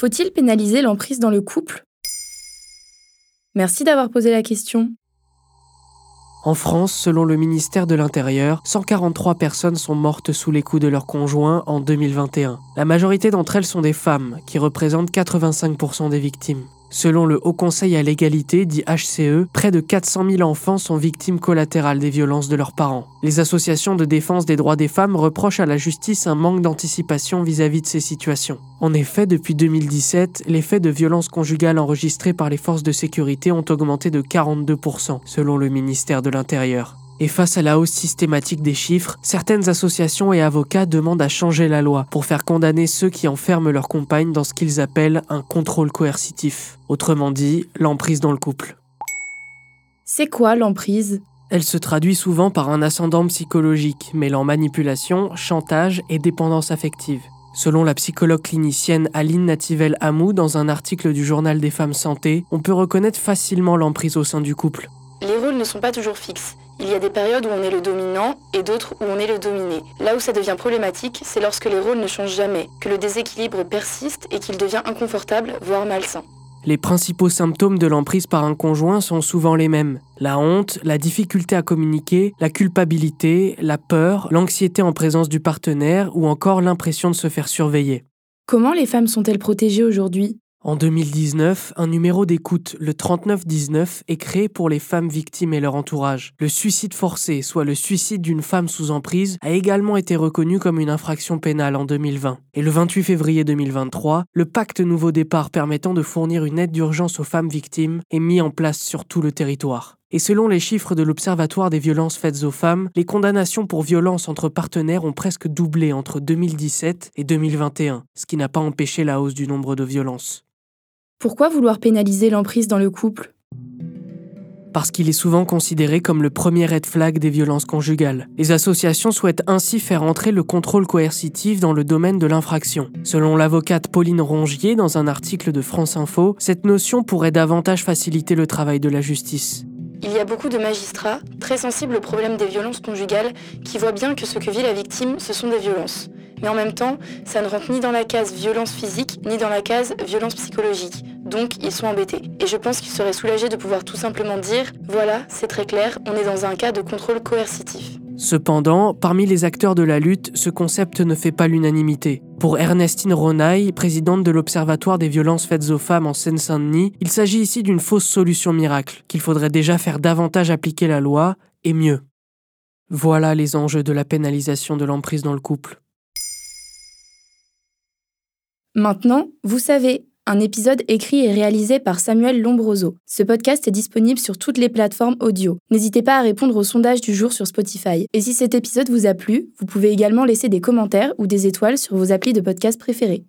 Faut-il pénaliser l'emprise dans le couple? Merci d'avoir posé la question. En France, selon le ministère de l'Intérieur, 143 personnes sont mortes sous les coups de leur conjoint en 2021. La majorité d'entre elles sont des femmes, qui représentent 85% des victimes. Selon le Haut Conseil à l'égalité, dit HCE, près de 400 000 enfants sont victimes collatérales des violences de leurs parents. Les associations de défense des droits des femmes reprochent à la justice un manque d'anticipation vis-à-vis de ces situations. En effet, depuis 2017, les faits de violences conjugales enregistrés par les forces de sécurité ont augmenté de 42%, selon le ministère de l'Intérieur. Et face à la hausse systématique des chiffres, certaines associations et avocats demandent à changer la loi pour faire condamner ceux qui enferment leur compagne dans ce qu'ils appellent un contrôle coercitif. Autrement dit, l'emprise dans le couple. C'est quoi l'emprise? Elle se traduit souvent par un ascendant psychologique, mêlant manipulation, chantage et dépendance affective. Selon la psychologue clinicienne Aline Nativel Hamou dans un article du journal des femmes santé, on peut reconnaître facilement l'emprise au sein du couple. Les rôles ne sont pas toujours fixes. Il y a des périodes où on est le dominant et d'autres où on est le dominé. Là où ça devient problématique, c'est lorsque les rôles ne changent jamais, que le déséquilibre persiste et qu'il devient inconfortable, voire malsain. Les principaux symptômes de l'emprise par un conjoint sont souvent les mêmes. La honte, la difficulté à communiquer, la culpabilité, la peur, l'anxiété en présence du partenaire ou encore l'impression de se faire surveiller. Comment les femmes sont-elles protégées aujourd'hui? En 2019, un numéro d'écoute, le 3919, est créé pour les femmes victimes et leur entourage. Le suicide forcé, soit le suicide d'une femme sous emprise, a également été reconnu comme une infraction pénale en 2020. Et le 28 février 2023, le pacte Nouveau Départ permettant de fournir une aide d'urgence aux femmes victimes est mis en place sur tout le territoire. Et selon les chiffres de l'Observatoire des violences faites aux femmes, les condamnations pour violences entre partenaires ont presque doublé entre 2017 et 2021, ce qui n'a pas empêché la hausse du nombre de violences. Pourquoi vouloir pénaliser l'emprise dans le couple? Parce qu'il est souvent considéré comme le premier red flag des violences conjugales. Les associations souhaitent ainsi faire entrer le contrôle coercitif dans le domaine de l'infraction. Selon l'avocate Pauline Rongier dans un article de France Info, cette notion pourrait davantage faciliter le travail de la justice. Il y a beaucoup de magistrats, très sensibles au problème des violences conjugales, qui voient bien que ce que vit la victime, ce sont des violences. Mais en même temps, ça ne rentre ni dans la case violence physique, ni dans la case violence psychologique. Donc, ils sont embêtés. Et je pense qu'ils seraient soulagés de pouvoir tout simplement dire, voilà, c'est très clair, on est dans un cas de contrôle coercitif. Cependant, parmi les acteurs de la lutte, ce concept ne fait pas l'unanimité. Pour Ernestine Ronaille, présidente de l'Observatoire des violences faites aux femmes en Seine-Saint-Denis, il s'agit ici d'une fausse solution miracle, qu'il faudrait déjà faire davantage appliquer la loi, et mieux. Voilà les enjeux de la pénalisation de l'emprise dans le couple. Maintenant, vous savez, un épisode écrit et réalisé par Samuel Lombroso. Ce podcast est disponible sur toutes les plateformes audio. N'hésitez pas à répondre au sondage du jour sur Spotify. Et si cet épisode vous a plu, vous pouvez également laisser des commentaires ou des étoiles sur vos applis de podcast préférés.